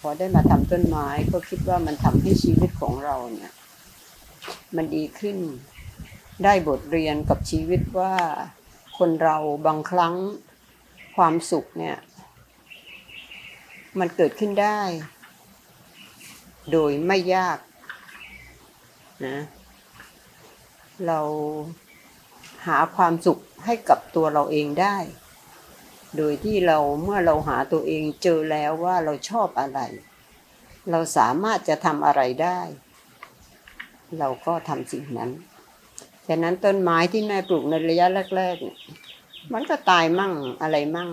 พอได้มาทำต้นไม้ก็คิดว่ามันทำให้ชีวิตของเราเนี่ย มันดีขึ้นได้บทเรียนกับชีวิตว่าคนเราบางครั้งความสุขเนี่ย มันเกิดขึ้นได้ โดยไม่ยากนะเราหาความสุขให้กับตัวเราเองได้ โดยที่เราเมื่อเราหาตัวเองเจอแล้วว่าเราชอบอะไร เราสามารถจะทำอะไรได้ เราก็ทำสิ่งนั้นฉะนั้นต้นไม้ที่แม่ปลูกในระยะแรกๆมันก็ตายมั่งอะไรมั่ง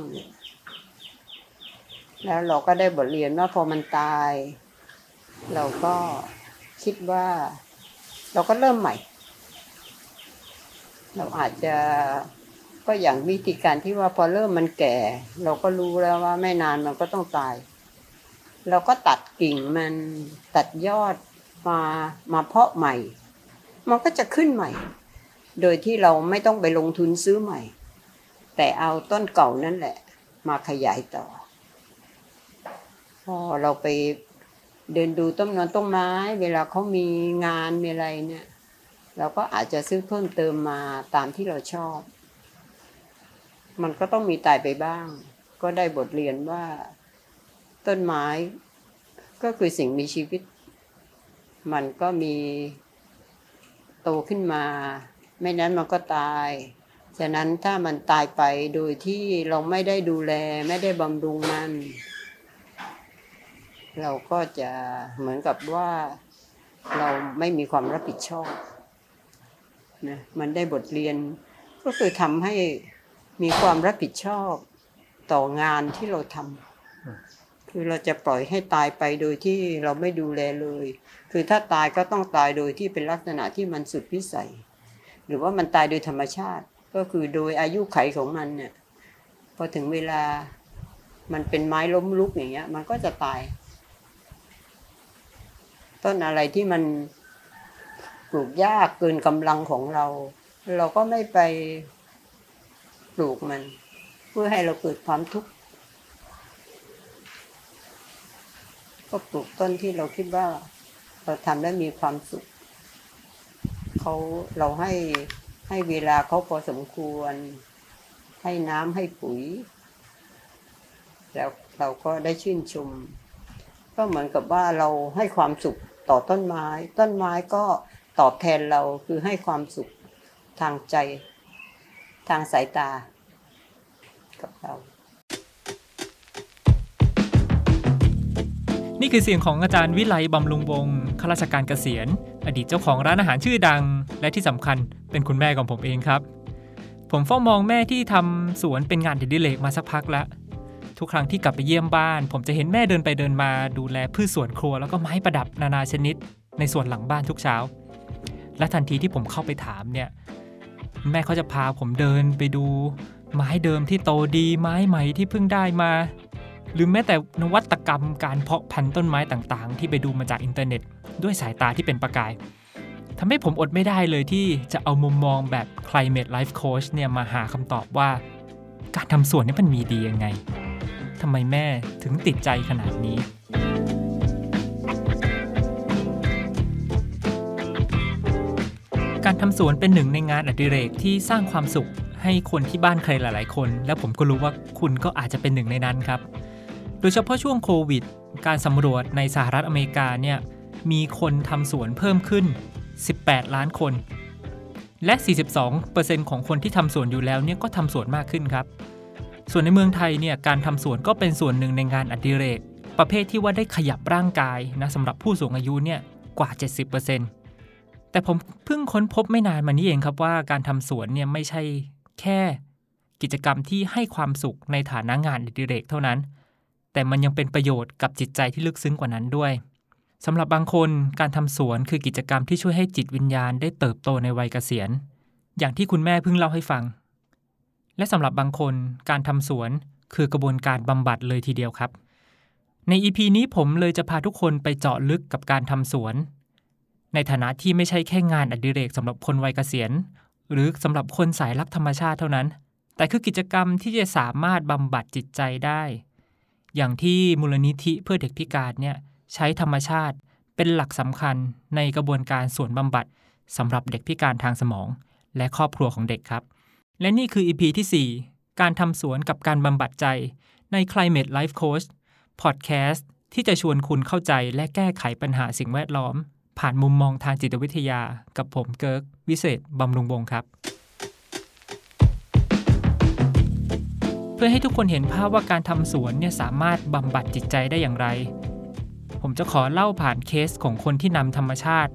แล้วเราก็ได้บทเรียนว่าพอมันตาย เราก็คิดว่า เราก็เริ่มใหม่ เราอาจจะ ก็อย่างวิธีการที่ว่าพอเริ่มมันแก่ เราก็รู้แล้วว่าไม่นานมันก็ต้องตาย เราก็ตัดกิ่งมันตัดยอดมามาเพาะใหม่ มันก็จะขึ้นใหม่ โดยที่เราไม่ต้องไปลงทุนซื้อใหม่ แต่เอาต้นเก่านั่นแหละ มาขยายต่อ พอเราไปเดินดูต้นนอนต้นไม้ เวลาเขามีงานมีอะไรเนี่ย เราก็อาจจะซื้อเพิ่มเติมมาตามที่เราชอบ มันก็ต้องมีตายไปบ้าง ก็ได้บทเรียนว่า ต้นไม้ก็คือสิ่งมีชีวิต มันก็มีโตขึ้นมา ไม่นั้นมันก็ตาย ฉะนั้นถ้ามันตายไปโดยที่เราไม่ได้ดูแล ไม่ได้บำรุงมัน เราก็จะเหมือนกับว่าเราไม่มีความรับผิดชอบนะมันได้บทเรียนก็คือทำให้ มีความรับผิดชอบต่องานที่เราทำคือเราจะปล่อยให้ตายไปโดยที่เราไม่ดูแลเลย คือถ้าตายก็ต้องตายโดยที่เป็นลักษณะที่มันสุดพิสัย หรือว่ามันตายโดยธรรมชาติ ก็คือโดยอายุไขของมันเนี่ยพอถึงเวลามันเป็นไม้ล้มลุกอย่างเงี้ย มันก็จะตาย ต้นอะไรที่มันปลูกยากเกินกำลังของเรา เราก็ไม่ไป ปลูกมัน เพื่อให้เราเกิดความทุกข์ก็ปลูกต้นที่เราคิดว่า เราทำแล้มีความสุขเขาเราให้ให้เวลาเขาพอสมควร ให้น้ำให้ปุ๋ย แล้วเราก็ได้ชื่นชม ก็เหมือนกับว่าเราให้ความสุขต่อต้นไม้ ต้นไม้ก็ตอบแทนเราคือให้ความสุขทางใจ ทางสายตา กับเรา นี่คือเสียงของอาจารย์วิไลบำรุงวงข้าราชการเกษียณ อดีตเจ้าของร้านอาหารชื่อดัง และที่สำคัญเป็นคุณแม่ของผมเองครับ ผมเฝ้ามองแม่ที่ทำสวนเป็นงานอดิเรกมาสักพักแล้วทุกครั้งที่กลับไปเยี่ยมบ้าน ผมจะเห็นแม่เดินไปเดินมาดูแลพืชสวนครัวแล้วก็ไม้ประดับนานาชนิด ในสวนหลังบ้านทุกเช้า และทันทีที่ผมเข้าไปถามเนี่ย แม่เขาจะพาผมเดินไปดู ไม้เดิมที่โตดีไม้ใหม่ที่เพิ่งได้มา หรือแม้แต่นวัตกรรมการเพาะพันธุ์ต้นไม้ต่างๆ ที่ไปดูมาจากอินเทอร์เน็ต ด้วยสายตาที่เป็นประกายทำให้ผมอดไม่ได้เลยที่จะเอามุมมองแบบ climate life coach เนี่ยมาหาคำตอบว่า การทำสวนนี่มันมีดียังไงทำไมแม่ถึงติดใจขนาดนี้ การทำสวนเป็นหนึ่งในงานอดิเรกที่สร้างความสุขให้คนที่บ้านใครหลาย ๆ คน และผมก็รู้ว่าคุณก็อาจจะเป็นหนึ่งในนั้นครับ โดยเฉพาะช่วงโควิด การสำรวจในสหรัฐอเมริกาเนี่ยมีคนทำสวนเพิ่มขึ้น 18 ล้านคน และ 42%ของคนที่ทำสวนอยู่แล้วเนี่ยก็ทำสวนมากขึ้นครับ ส่วนในเมืองไทยเนี่ยการทำสวนก็เป็นส่วนหนึ่งในงานอดิเรก ประเภทที่ว่าได้ขยับร่างกายนะสำหรับผู้สูงอายุเนี่ยกว่า 70% แต่ผมเพิ่งค้นพบไม่นานมานี้เองครับว่าการทำสวนเนี่ยไม่ใช่แค่กิจกรรมที่ให้ความสุขในฐานะงานอดิเรกเท่านั้น แต่มันยังเป็นประโยชน์กับจิตใจที่ลึกซึ้งกว่านั้นด้วยสำหรับบางคนการทำสวนคือกิจกรรมที่ช่วยให้จิตวิญญาณได้เติบโตในวัยเกษียณ อย่างที่คุณแม่เพิ่งเล่าให้ฟัง และสำหรับบางคนการทำสวนคือกระบวนการบำบัดเลยทีเดียวครับ ใน EP นี้ผมเลยจะพาทุกคนไปเจาะลึกกับการทำสวน ในฐานะที่ไม่ใช่แค่งานอดิเรกสำหรับคนวัยเกษียณ หรือสำหรับคนสายรักธรรมชาติเท่านั้น แต่คือกิจกรรมที่จะสามารถบำบัดจิตใจได้ อย่างที่มูลนิธิเพื่อเด็กพิการเนี่ยใช้ธรรมชาติเป็นหลักสำคัญในกระบวนการสวนบำบัดสำหรับเด็กพิการทางสมอง และครอบครัวของเด็กครับ และนี่คือ EP ที่ 4 การทำสวนกับการบำบัดใจใน Climate Life Coach Podcast ที่จะชวนคุณเข้าใจและแก้ไขปัญหาสิ่งแวดล้อม ผ่านมุมมองทางจิตวิทยากับผมเกิร์กวิเศษบำรุงวงครับ เพื่อให้ทุกคนเห็นภาพว่าการทำสวนเนี่ยสามารถบำบัดจิตใจได้อย่างไร ผมจะขอเล่าผ่านเคสของคนที่นำธรรมชาติ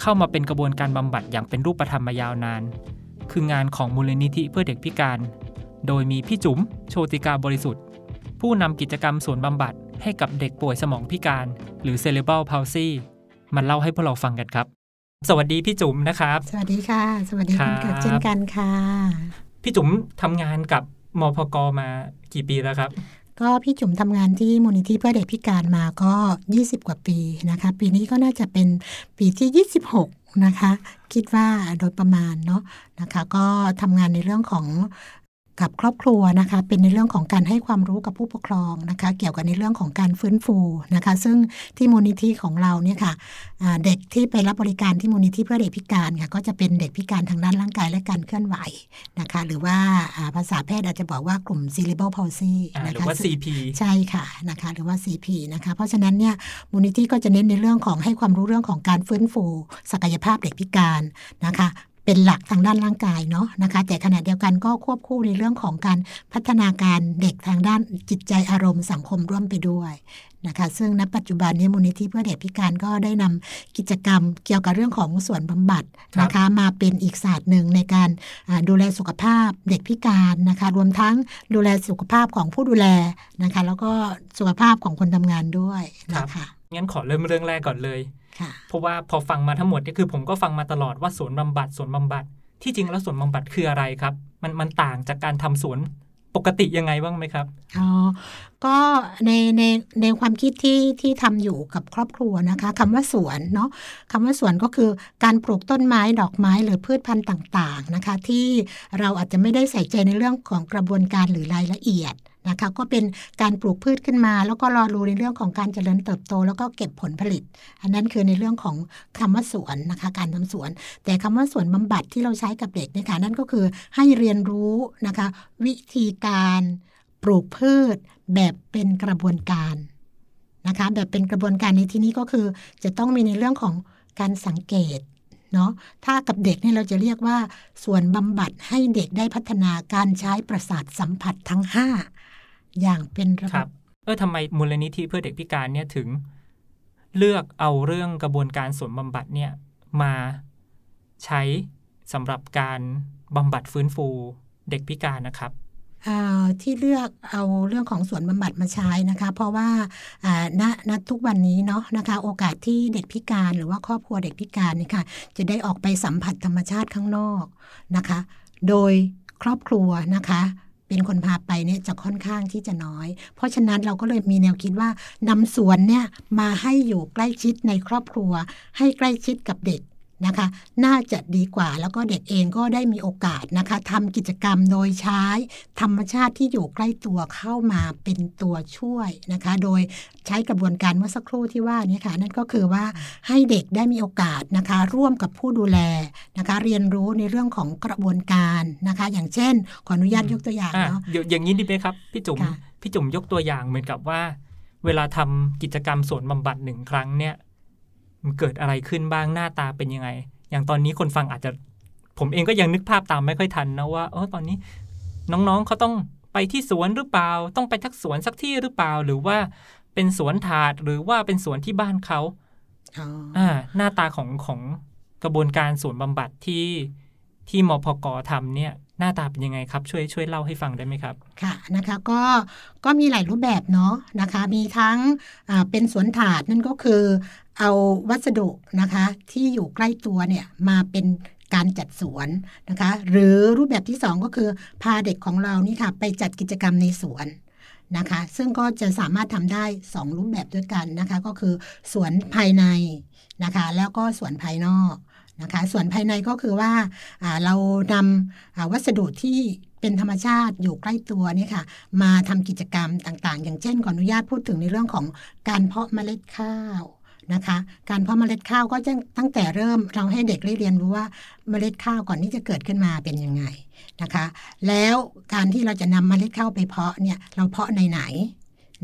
เข้ามาเป็นกระบวนการบำบัดอย่างเป็นรูปธรรมมายาวนาน คืองานของมูลนิธิเพื่อเด็กพิการ โดยมีพี่จุ๋มโชติกาบริสุทธิ์ ผู้นำกิจกรรมสวนบำบัดให้กับเด็กป่วยสมองพิการ หรือ cerebral palsy มาเล่าให้พวกเราฟังกันครับ สวัสดีพี่จุ๋มนะครับ สวัสดีค่ะ สวัสดีคุณครักับบเช่นกันค่ะ พี่จุ๋มทำงานกับมพกมากี่ปีแล้วครับ ก็พี่จุ๋มทำงานที่มูลนิธิเพื่อเด็กพิการมาก็ 20 กว่าปีนะคะ ปีนี้ก็น่าจะเป็นปีที่ 26 นะคะ คิดว่าโดยประมาณเนาะนะคะ ก็ทำงานในเรื่องของ กับครอบครัวนะคะ เป็นในเรื่องของการให้ความรู้กับผู้ปกครองนะคะ เกี่ยวกับในเรื่องของการฟื้นฟูนะคะ ซึ่งที่มูลนิธิของเราเนี่ยค่ะอ่าเด็กที่ไปรับบริการที่มูลนิธิเพื่อเด็กพิการค่ะก็จะเป็นเด็กพิการทางด้านร่างกายและการเคลื่อนไหวนะคะ หรือว่าอ่าภาษาแพทย์อาจจะบอกว่ากลุ่ม cerebral palsy อ่านะหรือคะว่า CP ใช่ค่ะนะคะ หรือว่า CP นะคะ เพราะฉะนั้นเนี่ยมูลนิธิก็จะเน้นในเรื่องของให้ความรู้เรื่องของการฟื้นฟูศักยภาพเด็กพิการนะคะ เป็นหลักทางด้านร่างกายเนาะนะคะ แต่ขณะเดียวกันก็ควบคู่ในเรื่องของการพัฒนาการเด็กทางด้านจิตใจอารมณ์สังคมร่วมไปด้วยนะคะซึ่งณปัจจุบันนี้มูลนิธิเพื่อเด็กพิการก็ได้นำกิจกรรมเกี่ยวกับเรื่องของส่วนบำบัดนะคะมาเป็นอีกศาสตร์หนึ่งในการอ่าดูแลสุขภาพเด็กพิการนะคะรวมทั้งดูแลสุขภาพของผู้ดูแลนะคะแล้วก็สุขภาพของคนทำงานด้วยนะคะงั้นขอเริ่มเรื่องแรกก่อนเลยค่ะ เพราะว่าพอฟังมาทั้งหมดนี่คือ ผมก็ฟังมาตลอดว่าสวนบำบัดสวนบำบัด ที่จริงแล้วสวนบำบัดคืออะไรครับ มันมันต่างจากการทำสวนปกติยังไงบ้างไหมครับ อ๋อ ก็ในในในความคิดที่ที่ทำอยู่กับครอบครัวนะคะคำว่าสวนเนาะคำว่าสวนก็คือการปลูกต้นไม้ดอกไม้หรือพืชพันธุ์ต่าง ๆนะคะ ที่เราอาจจะไม่ได้ใส่ใจในเรื่องของกระบวนการหรือรายละเอียด นะคะก็เป็นการปลูกพืชขึ้นมา แล้วก็รอรู้ในเรื่องของการเจริญเติบโต แล้วก็เก็บผลผลิต อันนั้นคือในเรื่องของคำว่าสวนนะคะการทำสวน แต่คำว่าสวนบำบัดที่เราใช้กับเด็กนี่ค่ะนั่นก็คือให้เรียนรู้นะคะวิธีการปลูกพืชแบบเป็นกระบวนการนะคะแบบเป็นกระบวนการในที่นี้ก็คือจะต้องมีในเรื่องของการสังเกตเนาะถ้ากับเด็กเนี่ยเราจะเรียกว่า ส่วนบำบัดให้เด็กได้พัฒนาการใช้ประสาทสัมผัสทั้ง 5 อย่างเป็นระครับบเออทำไมมูลนิธิเพื่อเด็กพิการเนี่ยถึง เลือกเอาเรื่องกระบวนการสวนบำบัดเนี่ยมาใช้สำหรับการบำบัดฟื้นฟูเด็กพิการนะครับอ่าที่เลือกเอาเรื่องของสวนบำบัดมาใช้นะคะ เพราะว่าอ่าณณทุกวันนี้เนาะนะคะ โอกาสที่เด็กพิการหรือว่าครอบครัวเด็กพิการเนี่ยค่ะจะได้ออกไปสัมผัสธรรมชาติข้างนอกนะคะ โดยครอบครัวนะคะ เป็นคนพาไปเนี่ยจะค่อนข้างที่จะน้อย เพราะฉะนั้นเราก็เลยมีแนวคิดว่านำสวนเนี่ยมาให้อยู่ใกล้ชิดในครอบครัว ให้ใกล้ชิดกับเด็ก นะคะ น่าจะดีกว่าแล้วก็เด็กเองก็ได้มีโอกาสนะคะทำกิจกรรมโดยใช้ ธรรมชาติที่อยู่ใกล้ตัวเข้ามาเป็นตัวช่วยนะคะ โดยใช้กระบวนการเมื่อสักครู่ที่ว่านี้ค่ะนั่นก็คือว่าให้เด็กได้มีโอกาสนะคะ ร่วมกับผู้ดูแลนะคะ เรียนรู้ในเรื่องของกระบวนการนะคะ อย่างเช่น ขออนุญาตยกตัวอย่างอะเนาะเดี๋ยวอย่างนี้ดีไหมครับพี่จุ๋มค่ะพี่จุ๋มยกตัวอย่างเหมือนกับว่า เวลาทำกิจกรรมสวนบำบัดหนึ่งครั้งเนี่ย มันเกิดอะไรขึ้นบ้างหน้าตาเป็นยังไง อย่างตอนนี้คนฟังอาจจะผมเองก็ยังนึกภาพตามไม่ค่อยทันนะว่าเออตอนนี้น้องๆเขาต้องไปที่สวนหรือเปล่า ต้องไปทักสวนสักที่หรือเปล่า หรือว่าเป็นสวนถาดหรือว่าเป็นสวนที่บ้านเขาอ๋ออ่าหน้าตาของของกระบวนการสวนบำบัดที่ที่มพกทำเนี่ย หน้าตาเป็นยังไงครับ ช่วยช่วยเล่าให้ฟังได้ไหมครับ ค่ะนะคะก็ก็มีหลายรูปแบบเนาะนะคะ มีทั้งเป็นสวนถาดนั่นก็คือ เอาวัสดุนะคะที่อยู่ใกล้ตัวเนี่ยมาเป็นการจัดสวนนะคะ หรือรูปแบบที่สองก็คือพาเด็กของเรานี่ค่ะ ไปจัดกิจกรรมในสวนนะคะ ซึ่งก็จะสามารถทำได้ 2 รูปแบบด้วยกันนะคะ ก็คือสวนภายในนะคะ แล้วก็สวนภายนอก นะคะ ส่วนภายในก็คือว่าเรานำวัสดุที่เป็นธรรมชาติอยู่ใกล้ตัวนี่ค่ะ มาทำกิจกรรมต่างๆ อย่างเช่นขออนุญาตพูดถึงในเรื่องของการเพาะเมล็ดข้าวนะคะการเพาะเมล็ดข้าวก็จะตั้งแต่เริ่มเราให้เด็กได้เรียนรู้ว่าเมล็ดข้าวก่อนที่จะเกิดขึ้นมาเป็นยังไงนะคะ แล้วการที่เราจะนำเมล็ดข้าวไปเพาะเนี่ยเราเพาะในไหน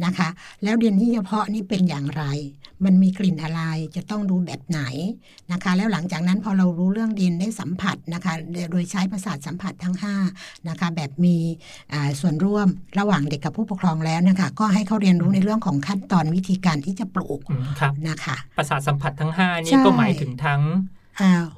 นะคะ แล้วดินที่จะเพาะนี่เป็นอย่างไร มันมีกลิ่นอะไรจะต้องดูแบบไหนนะคะ แล้วหลังจากนั้นพอเรารู้เรื่องดินได้สัมผัสนะคะ โดยใช้ประสาทสัมผัสทั้ง5นะคะแบบมีอ่าส่วนร่วมระหว่างเด็กกับผู้ปกครองแล้วนะคะก็ให้เขาเรียนรู้ในเรื่องของขั้นตอนวิธีการที่จะปลูกอืมครับนะคะ ประสาทสัมผัสทั้ง5นี่ใช่ก็หมายถึงทั้งอ่า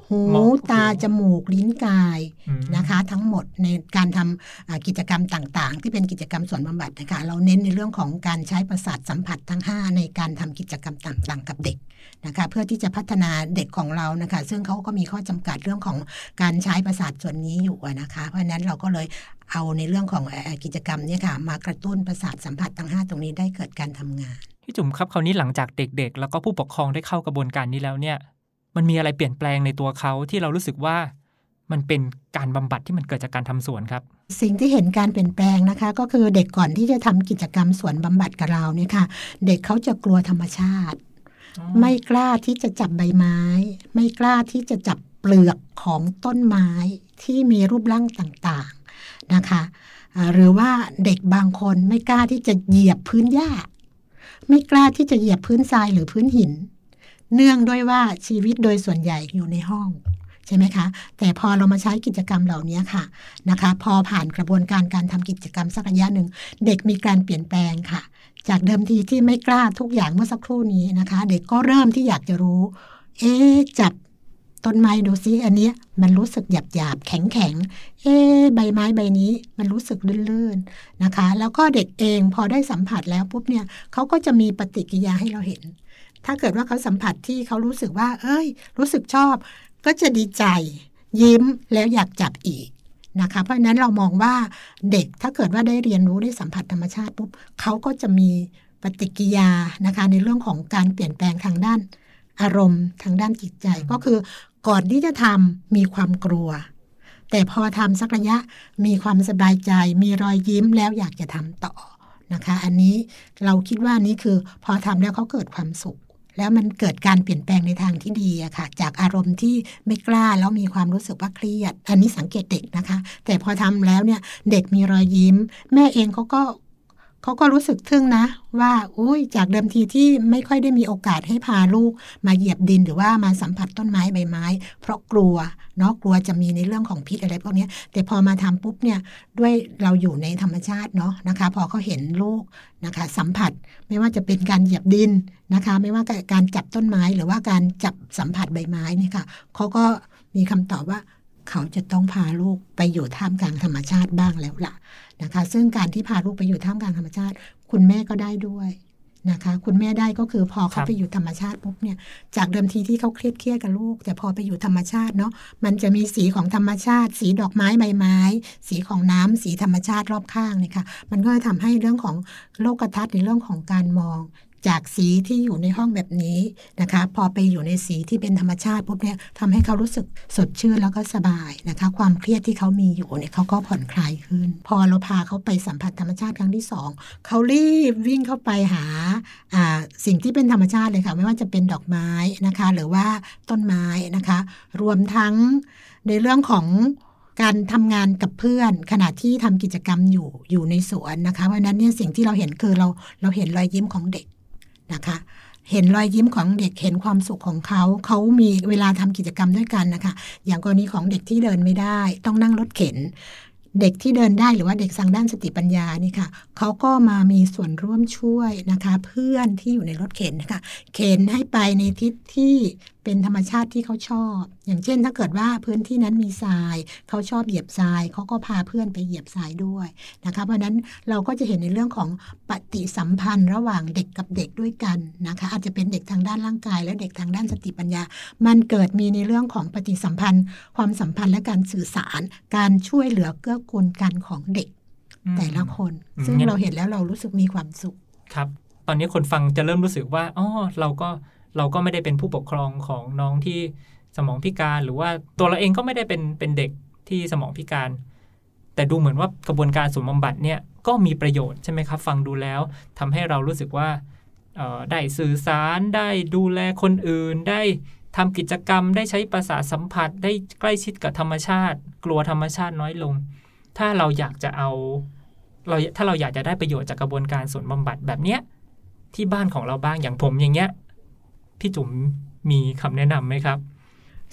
หูมองตาจมูกลิ้นกายอืมนะคะ ทั้งหมดในการทำอ่ากิจกรรมต่างๆ ที่เป็นกิจกรรมส่วนบำบัดนะคะ เราเน้นในเรื่องของการใช้ประสาทสัมผัสทั้ง 5 ในการทำกิจกรรมต่างๆ กับเด็กนะคะเพื่อที่จะพัฒนาเด็กของเรานะคะ ซึ่งเขาก็มีข้อจำกัดเรื่องของการใช้ประสาทส่วนนี้อยู่อะนะคะ เพราะฉะนั้นเราก็เลยเอาในเรื่องของเอ่อกิจกรรมเนี่ยค่ะมากระตุ้นประสาทสัมผัสทั้ง 5 ตรงนี้ได้เกิดการทำงาน พี่จุ๋มครับคราวนี้หลังจากเด็กๆ แล้วก็ผู้ปกครองได้เข้ากระบวนการนี้แล้วเนี่ย มันมีอะไรเปลี่ยนแปลงในตัวเขาที่เรารู้สึกว่ามันเป็นการบำบัดที่มันเกิดจากการทำสวนครับ สิ่งที่เห็นการเปลี่ยนแปลงนะคะ ก็คือเด็กก่อนที่จะทำกิจกรรมสวนบำบัดกับเราเนี่ยค่ะ เด็กเขาจะกลัวธรรมชาติ ไม่กล้าที่จะจับใบไม้ ไม่กล้าที่จะจับเปลือกของต้นไม้ที่มีรูปร่างต่างๆนะคะอ่าหรือว่าเด็กบางคนไม่กล้าที่จะเหยียบพื้นหญ้า ไม่กล้าที่จะเหยียบพื้นทรายหรือพื้นหิน เนื่องด้วยว่าชีวิตโดยส่วนใหญ่อยู่ในห้องใช่ไหมคะ แต่พอเรามาใช้กิจกรรมเหล่านี้ค่ะนะคะ พอผ่านกระบวนการการทำกิจกรรมสักระยะหนึ่ง เด็กมีการเปลี่ยนแปลงค่ะ จากเดิมทีที่ไม่กล้าทุกอย่างเมื่อสักครู่นี้นะคะ เด็กก็เริ่มที่อยากจะรู้ เอ๊จับต้นไม้ดูซิอันนี้มันรู้สึกหยาบหยาบแข็งแข็งเอ๊ใบไม้ใบนี้มันรู้สึกลื่นๆนะคะ แล้วก็เด็กเองพอได้สัมผัสแล้วปุ๊บเนี่ยเขาก็จะมีปฏิกิริยาให้เราเห็น ถ้าเกิดว่าเขาสัมผัสที่เขารู้สึกว่า เอ้ย รู้สึกชอบ ก็จะดีใจ ยิ้มแล้วอยากจับอีกนะคะ เพราะฉะนั้นเรามองว่าเด็กถ้าเกิดว่าได้เรียนรู้ได้สัมผัสธรรมชาติปุ๊บเขาก็จะมีปฏิกิริยานะคะในเรื่องของการเปลี่ยนแปลงทางด้าน อารมณ์ทางด้านจิตใจก็คือ ก่อนที่จะทำมีความกลัว แต่พอทำสักระยะมีความสบายใจ มีรอยยิ้มแล้วอยากจะทำต่อนะคะ อันนี้เราคิดว่านี่คือพอทำแล้วเขาเกิดความสุข แล้วมันเกิดการเปลี่ยนแปลงในทางที่ดีอะค่ะ จากอารมณ์ที่ไม่กล้าแล้วมีความรู้สึกว่าเครียด อันนี้สังเกตเด็กนะคะ แต่พอทำแล้วเนี่ยเด็กมีรอยยิ้ม แม่เองเขาก็ เขาก็รู้สึกทึ่งนะ ว่าอุ้ยจากเดิมทีที่ไม่ค่อยได้มีโอกาสให้พาลูกมาเหยียบดินหรือว่ามาสัมผัสต้นไม้ใบไม้ เพราะกลัวเนาะกลัวจะมีในเรื่องของพิษอะไรพวกนี้แต่พอมาทำปุ๊บเนี่ยด้วยเราอยู่ในธรรมชาติเนาะนะคะ พอเขาเห็นลูกนะคะ สัมผัสไม่ว่าจะเป็นการเหยียบดินนะคะ ไม่ว่าการจับต้นไม้หรือว่าการจับสัมผัสใบไม้เนี่ยค่ะเขาก็มีคำตอบว่าเขาจะต้องพาลูกไปอยู่ท่ามกลางธรรมชาติบ้างแล้วล่ะ นะคะ ซึ่งการที่พาลูกไปอยู่ท่ามกลางธรรมชาติ คุณแม่ก็ได้ด้วยนะคะ คุณแม่ได้ก็คือพอเขาไปอยู่ธรรมชาติปุ๊บเนี่ย จากเดิมทีที่เขาเครียดเครียดกับลูก แต่พอไปอยู่ธรรมชาติเนาะมันจะมีสีของธรรมชาติ สีดอกไม้ใบไม้ สีของน้ำสีธรรมชาติรอบข้างเนี่ยค่ะมันก็จะทำให้เรื่องของโลกทัศน์ในเรื่องของการมอง จากสีที่อยู่ในห้องแบบนี้นะคะ พอไปอยู่ในสีที่เป็นธรรมชาติปุ๊บเนี่ยทำให้เขารู้สึกสดชื่นแล้วก็สบายนะคะ ความเครียดที่เขามีอยู่เนี่ยเขาก็ผ่อนคลายขึ้น พอเราพาเขาไปสัมผัสธรรมชาติครั้งที่สองเขารีบวิ่งเข้าไปหาสิ่งที่เป็นธรรมชาติเลยค่ะ ไม่ว่าจะเป็นดอกไม้นะคะ หรือว่าต้นไม้นะคะ รวมทั้งในเรื่องของการทำงานกับเพื่อนขณะที่ทำกิจกรรมอยู่อยู่ในสวนนะคะ เพราะฉะนั้นเนี่ยสิ่งที่เราเห็นคือเราเราเห็นรอยยิ้มของเด็ก นะคะเห็นรอยยิ้มของเด็กเห็นความสุขของเขาเขามีเวลาทำกิจกรรมด้วยกันนะคะ อย่างกรณีของเด็กที่เดินไม่ได้ ต้องนั่งรถเข็น เด็กที่เดินได้หรือว่าเด็กทางด้านสติปัญญานี่ค่ะเขาก็มามีส่วนร่วมช่วยนะคะ เพื่อนที่อยู่ในรถเข็นนะคะเข็นให้ไปในทิศที่ เป็นธรรมชาติที่เขาชอบ อย่างเช่นถ้าเกิดว่าพื้นที่นั้นมีทราย เขาชอบเหยียบทรายเขาก็พาเพื่อนไปเหยียบทรายด้วยนะคะเพราะฉะนั้นเราก็จะเห็นในเรื่องของปฏิสัมพันธ์ระหว่างเด็กกับเด็กด้วยกันนะคะ อาจจะเป็นเด็กทางด้านร่างกาย และเด็กทางด้านสติปัญญา มันเกิดมีในเรื่องของปฏิสัมพันธ์ ความสัมพันธ์และการสื่อสาร การช่วยเหลือเกื้อกูลกันของเด็กอืมแต่ละคนอืมซึ่งงั้นเราเห็นแล้วเรารู้สึกมีความสุขครับ ตอนนี้คนฟังจะเริ่มรู้สึกว่าอ๋อเราก็ เราก็ไม่ได้เป็นผู้ปกครองของน้องที่สมองพิการ หรือว่าตัวเราเองก็ไม่ได้เป็นเป็นเด็กที่สมองพิการ แต่ดูเหมือนว่ากระบวนการศูนย์บำบัดเนี่ยก็มีประโยชน์ใช่ไหมครับ ฟังดูแล้วทำให้เรารู้สึกว่าได้สื่อสารได้ดูแลคนอื่น ได้ทำกิจกรรม ได้ใช้ประสาสัมผัส ได้ใกล้ชิดกับธรรมชาติ กลัวธรรมชาติน้อยลง ถ้าเราอยากจะเอาเราถ้าเราอยากจะได้ประโยชน์จากกระบวนการศูนย์บำบัดแบบเนี้ยที่บ้านของเราบ้างอย่างผมอย่างเงี้ย พี่จุ๋มมีคำแนะนำไหมครับ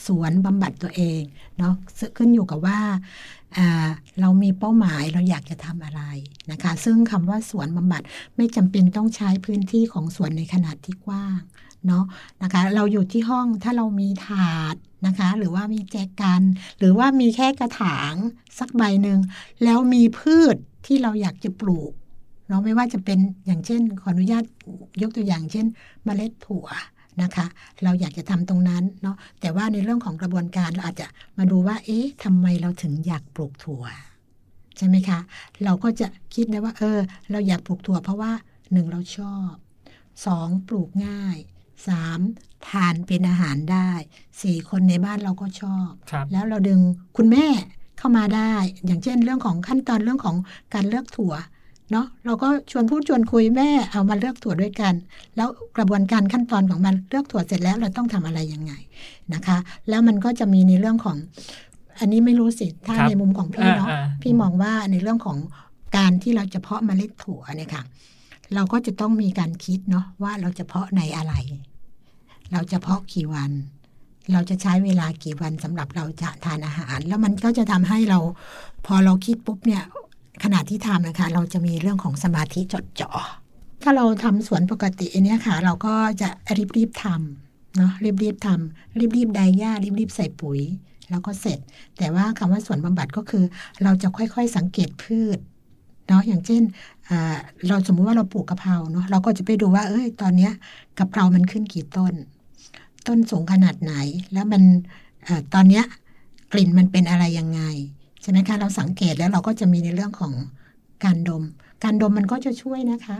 สวนบำบัดตัวเองเนาะขึ้นอยู่กับว่าอ่าเรามีเป้าหมายเราอยากจะทำอะไรนะคะ ซึ่งคำว่าสวนบำบัดไม่จำเป็นต้องใช้พื้นที่ของสวนในขนาดที่กว้างเนาะนะคะ เราอยู่ที่ห้องถ้าเรามีถาดนะคะ หรือว่ามีแจกัน หรือว่ามีแค่กระถางสักใบหนึ่งแล้วมีพืชที่เราอยากจะปลูกเนาะไม่ว่าจะเป็นอย่างเช่น ขออนุญาตยกตัวอย่างเช่นเมล็ดถั่ว นะคะ เราอยากจะทำตรงนั้นเนาะแต่ว่าในเรื่องของกระบวนการเราอาจจะมาดูว่า เอ๊ะทำไมเราถึงอยากปลูกถั่วใช่ไหมคะ เราก็จะคิดนะว่า เออ เราอยากปลูกถั่วเพราะว่าหนึ่งเราชอบสองปลูกง่ายสามทานเป็นอาหารได้สี่คนในบ้านเราก็ชอบครับแล้วเราดึงคุณแม่เข้ามาได้ อย่างเช่นเรื่องของขั้นตอนเรื่องของการเลือกถั่ว เนาะเราก็ชวนพูดชวนคุยแม่เอามาเลือกถั่วด้วยกัน แล้วกระบวนการขั้นตอนของมันเลือกถั่วเสร็จแล้วเราต้องทำอะไรยังไงนะคะ แล้วมันก็จะมีในเรื่องของ อันนี้ไม่รู้สิถ้าครับในมุมของพี่เนาะอ่าๆพี่มองว่าในเรื่องของการที่เราจะเพาะเมล็ดถั่วเนี่ยค่ะ เราก็จะต้องมีการคิดเนาะว่าเราจะเพาะในอะไร เราจะเพาะกี่วัน เราจะใช้เวลากี่วันสำหรับเราจะทานอาหาร แล้วมันก็จะทำให้เรา พอเราคิดปุ๊บเนี่ย ขณะที่ทำนะคะ เราจะมีเรื่องของสมาธิจดจ่อถ้าเราทำสวนปกติเนี้ยค่ะ เราก็จะรีบๆทำเนาะรีบๆทำรีบๆไดหญ้ารีบๆใส่ปุ๋ย แล้วก็เสร็จ แต่ว่าคำว่าสวนบำบัดก็คือ เราจะค่อยๆสังเกตพืชเนาะอย่างเช่นเราสมมุติว่าเราปลูกกะเพราเนาะเราก็จะไปดูว่า เอ้ยตอนเนี้ยกะเพรามันขึ้นกี่ต้น ต้นสูงขนาดไหน แล้วมันอตอนเนี้ยกลิ่นมันเป็นอะไรยังไง ใช่ไหมคะเราสังเกตแล้วเราก็จะมีในเรื่องของการดม การดมมันก็จะช่วยนะคะ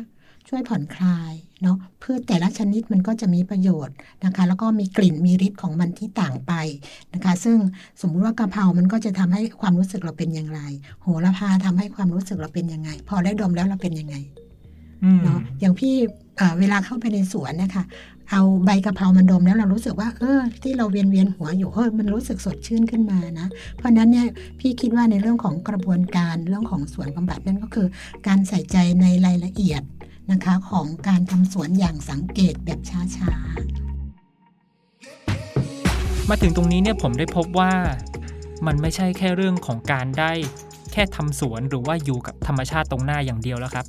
ช่วยผ่อนคลายเนาะพืชแต่ละชนิดมันก็จะมีประโยชน์นะคะ แล้วก็มีกลิ่นมีฤทธิ์ของมันที่ต่างไปนะคะ ซึ่งสมมุติว่ากะเพรา มันก็จะทำให้ความรู้สึกเราเป็นอย่างไร โหระพาทำให้ความรู้สึกเราเป็นยังไง พอได้ดมแล้วเราเป็นยังไงอืมเนาะอย่างพี่เอ่อเวลาเข้าไปในสวนนะคะ เอาใบกะเพรามันดมแล้วเรารู้สึกว่า เออ ที่เราเวียนเวียนหัวอยู่เออมันรู้สึกสดชื่นขึ้นมานะ เพราะฉะนั้นเนี่ยพี่คิดว่าในเรื่องของกระบวนการเรื่องของสวนบำบัดนั่นก็คือ การใส่ใจในรายละเอียดนะคะ ของการทำสวนอย่างสังเกตแบบช้าๆ มาถึงตรงนี้เนี่ยผมได้พบว่ามันไม่ใช่แค่เรื่องของการได้แค่ทำสวนหรือว่าอยู่กับธรรมชาติตรงหน้าอย่างเดียวแล้วครับ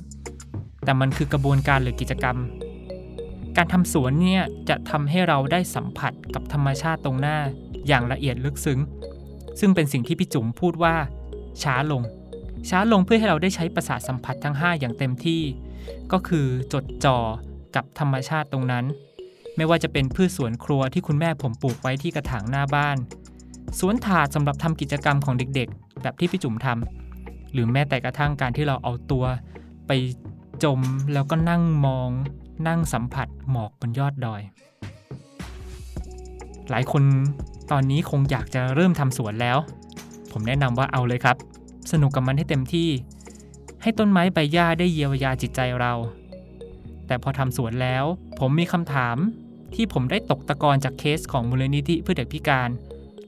แต่มันคือกระบวนการหรือกิจกรรม การทำสวนเนี่ยจะทำให้เราได้สัมผัสกับธรรมชาติตรงหน้าอย่างละเอียดลึกซึ้ง ซึ่งเป็นสิ่งที่พี่จุ๋มพูดว่า ช้าลง ช้าลงเพื่อให้เราได้ใช้ประสาทสัมผัสทั้ง 5 อย่างเต็มที่ ก็คือจดจ่อกับธรรมชาติตรงนั้น ไม่ว่าจะเป็นพืชสวนครัวที่คุณแม่ผมปลูกไว้ที่กระถางหน้าบ้าน สวนถาดสำหรับทำกิจกรรมของเด็กๆ แบบที่พี่จุ๋มทำหรือแม้แต่กระทั่งการที่เราเอาตัว ไปจมแล้วก็นั่งมอง นั่งสัมผัสหมอกบนยอดดอย หลายคนตอนนี้คงอยากจะเริ่มทำสวนแล้ว ผมแนะนำว่าเอาเลยครับ สนุกกับมันให้เต็มที่ ให้ต้นไม้ใบหญ้าได้เยียวยาจิตใจเรา แต่พอทำสวนแล้ว ผมมีคำถามที่ผมได้ตกตะกอนจากเคสของมูลนิธิเพื่อเด็กพิการ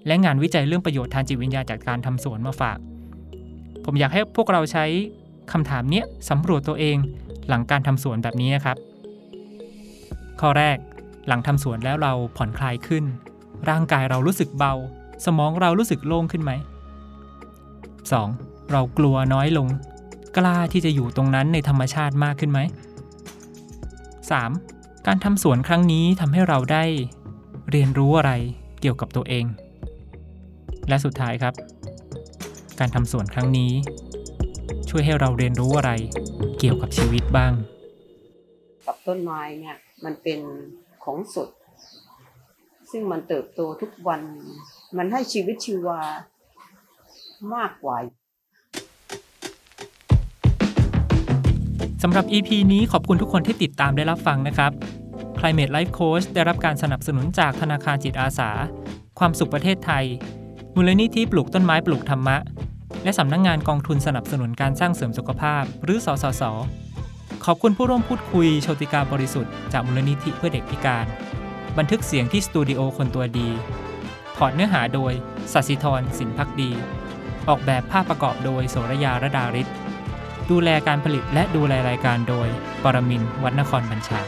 และงานวิจัยเรื่องประโยชน์ทางจิตวิญญาณจากการทำสวนมาฝาก ผมอยากให้พวกเราใช้คำถามเนี้ยสำรวจตัวเองหลังการทำสวนแบบนี้นะครับ ข้อแรก หลังทำสวนแล้วเราผ่อนคลายขึ้น ร่างกายเรารู้สึกเบา สมองเรารู้สึกโล่งขึ้นไหม 2. เรากลัวน้อยลง กล้าที่จะอยู่ตรงนั้นในธรรมชาติมากขึ้นไหม 3. การทำสวนครั้งนี้ทำให้เราได้ เรียนรู้อะไรเกี่ยวกับตัวเอง และสุดท้ายครับ การทำสวนครั้งนี้ ช่วยให้เราเรียนรู้อะไรเกี่ยวกับชีวิตบ้าง กับต้นไม้เนี่ย มันเป็นของสด ซึ่งมันเติบโตทุกวัน มันให้ชีวิตชีวามากกว่าสำหรับ EP นี้ขอบคุณทุกคนที่ติดตามได้รับฟังนะครับ Climate Life Coach ได้รับการสนับสนุนจากธนาคารจิตอาสา ความสุขประเทศไทย มูลนิธิปลูกต้นไม้ปลูกธรรมะ และสำนักงงานกองทุนสนับสนุนการสร้างเสริมสุขภาพ หรือสสส ขอบคุณผู้ร่วมพูดคุยโชติกาบริสุทธิ์จากมูลนิธิเพื่อเด็กพิการ บันทึกเสียงที่สตูดิโอคนตัวดี ถอดเนื้อหาโดยสัสิธรสินพักดี ออกแบบภาพประกอบโดยโสรยาระดาริศดูแลการผลิตและดูแลรายการโดย ปรมินวัฒนครบัญชา